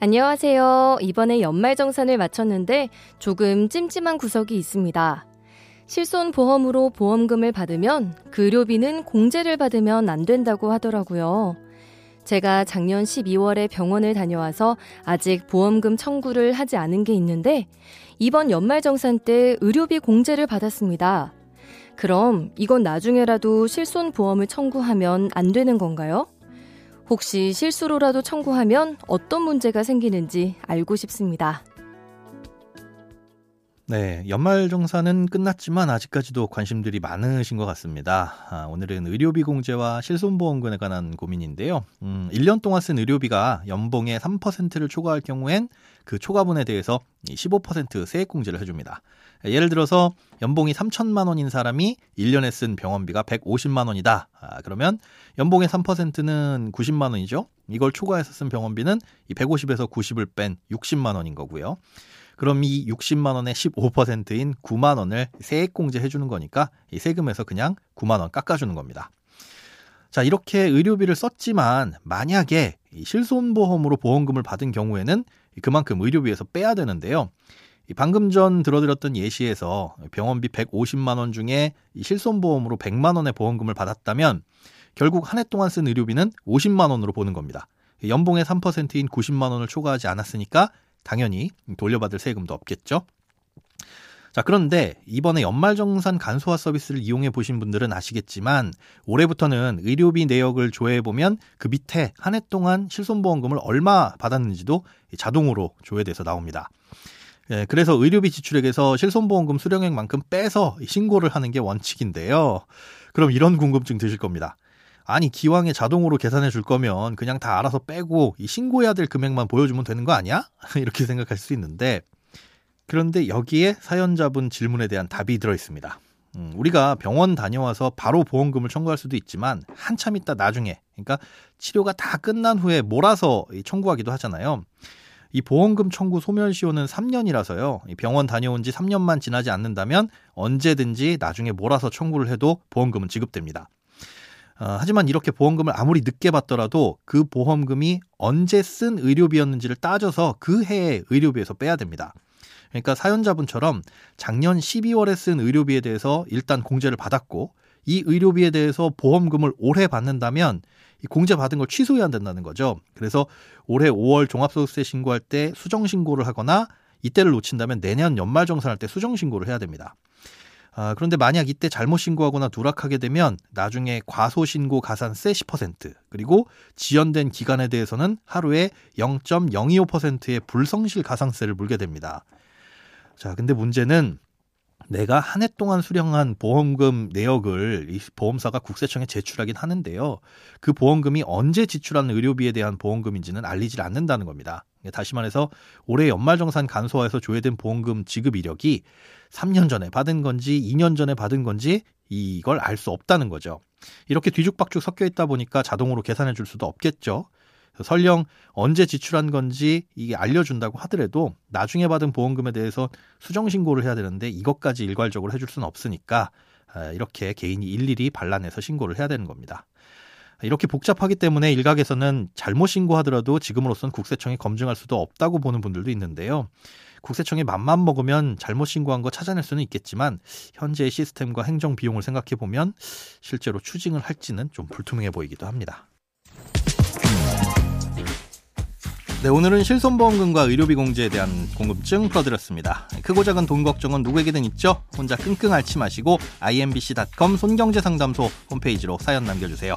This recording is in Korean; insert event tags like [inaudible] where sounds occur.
안녕하세요. 이번에 연말정산을 마쳤는데 조금 찜찜한 구석이 있습니다. 실손 보험으로 보험금을 받으면 그 의료비는 공제를 받으면 안 된다고 하더라고요. 제가 작년 12월에 병원을 다녀와서 아직 보험금 청구를 하지 않은 게 있는데 이번 연말정산 때 의료비 공제를 받았습니다. 그럼 이건 나중에라도 실손보험을 청구하면 안 되는 건가요? 혹시 실수로라도 청구하면 어떤 문제가 생기는지 알고 싶습니다. 네, 연말정산은 끝났지만 아직까지도 관심들이 많으신 것 같습니다. 아, 오늘은 의료비 공제와 실손보험금에 관한 고민인데요. 음, 1년 동안 쓴 의료비가 연봉의 3%를 초과할 경우엔 그 초과분에 대해서 15% 세액 공제를 해줍니다. 예를 들어서 연봉이 3천만 원인 사람이 1년에 쓴 병원비가 150만 원이다. 아, 그러면 연봉의 3%는 90만 원이죠. 이걸 초과해서 쓴 병원비는 이 150에서 90을 뺀 60만 원인 거고요. 그럼 이 60만 원의 15%인 9만 원을 세액 공제 해 주는 거니까 이 세금에서 그냥 9만 원 깎아 주는 겁니다. 자, 이렇게 의료비를 썼지만 만약에 실손보험으로 보험금을 받은 경우에는 그만큼 의료비에서 빼야 되는데요. 방금 전 들어드렸던 예시에서 병원비 150만 원 중에 실손보험으로 100만 원의 보험금을 받았다면 결국 한 해 동안 쓴 의료비는 50만 원으로 보는 겁니다. 연봉의 3%인 90만 원을 초과하지 않았으니까 당연히 돌려받을 세금도 없겠죠. 자, 그런데 이번에 연말정산 간소화 서비스를 이용해 보신 분들은 아시겠지만 올해부터는 의료비 내역을 조회해 보면 그 밑에 한 해 동안 실손보험금을 얼마 받았는지도 자동으로 조회돼서 나옵니다. 예, 그래서 의료비 지출액에서 실손보험금 수령액만큼 빼서 신고를 하는 게 원칙인데요. 그럼 이런 궁금증 드실 겁니다. 아니 기왕에 자동으로 계산해 줄 거면 그냥 다 알아서 빼고 이 신고해야 될 금액만 보여주면 되는 거 아니야? [laughs] 이렇게 생각할 수 있는데 그런데 여기에 사연자분 질문에 대한 답이 들어 있습니다. 음, 우리가 병원 다녀와서 바로 보험금을 청구할 수도 있지만 한참 있다 나중에 그러니까 치료가 다 끝난 후에 몰아서 청구하기도 하잖아요. 이 보험금 청구 소멸시효는 3년이라서요. 병원 다녀온 지 3년만 지나지 않는다면 언제든지 나중에 몰아서 청구를 해도 보험금은 지급됩니다. 어, 하지만 이렇게 보험금을 아무리 늦게 받더라도 그 보험금이 언제 쓴 의료비였는지를 따져서 그 해의 의료비에서 빼야 됩니다. 그러니까 사연자분처럼 작년 12월에 쓴 의료비에 대해서 일단 공제를 받았고 이 의료비에 대해서 보험금을 올해 받는다면 이 공제 받은 걸 취소해야 된다는 거죠. 그래서 올해 5월 종합소득세 신고할 때 수정 신고를 하거나 이때를 놓친다면 내년 연말 정산할 때 수정 신고를 해야 됩니다. 아, 그런데 만약 이때 잘못 신고하거나 누락하게 되면 나중에 과소신고 가산세 10% 그리고 지연된 기간에 대해서는 하루에 0.025%의 불성실 가산세를 물게 됩니다. 자, 근데 문제는 내가 한 해 동안 수령한 보험금 내역을 이 보험사가 국세청에 제출하긴 하는데요. 그 보험금이 언제 지출한 의료비에 대한 보험금인지는 알리질 않는다는 겁니다. 다시 말해서 올해 연말정산 간소화에서 조회된 보험금 지급 이력이 3년 전에 받은 건지 2년 전에 받은 건지 이걸 알 수 없다는 거죠. 이렇게 뒤죽박죽 섞여 있다 보니까 자동으로 계산해 줄 수도 없겠죠. 설령 언제 지출한 건지 이게 알려준다고 하더라도 나중에 받은 보험금에 대해서 수정 신고를 해야 되는데 이것까지 일괄적으로 해줄 수는 없으니까 아, 이렇게 개인이 일일이 반란해서 신고를 해야 되는 겁니다. 이렇게 복잡하기 때문에 일각에서는 잘못 신고하더라도 지금으로선 국세청이 검증할 수도 없다고 보는 분들도 있는데요. 국세청이 맘만 먹으면 잘못 신고한 거 찾아낼 수는 있겠지만 현재의 시스템과 행정 비용을 생각해 보면 실제로 추징을 할지는 좀 불투명해 보이기도 합니다. 네, 오늘은 실손보험금과 의료비 공제에 대한 궁금증 풀어드렸습니다. 크고 작은 돈 걱정은 누구에게든 있죠? 혼자 끙끙 앓지 마시고 imbc.com 손경제상담소 홈페이지로 사연 남겨주세요.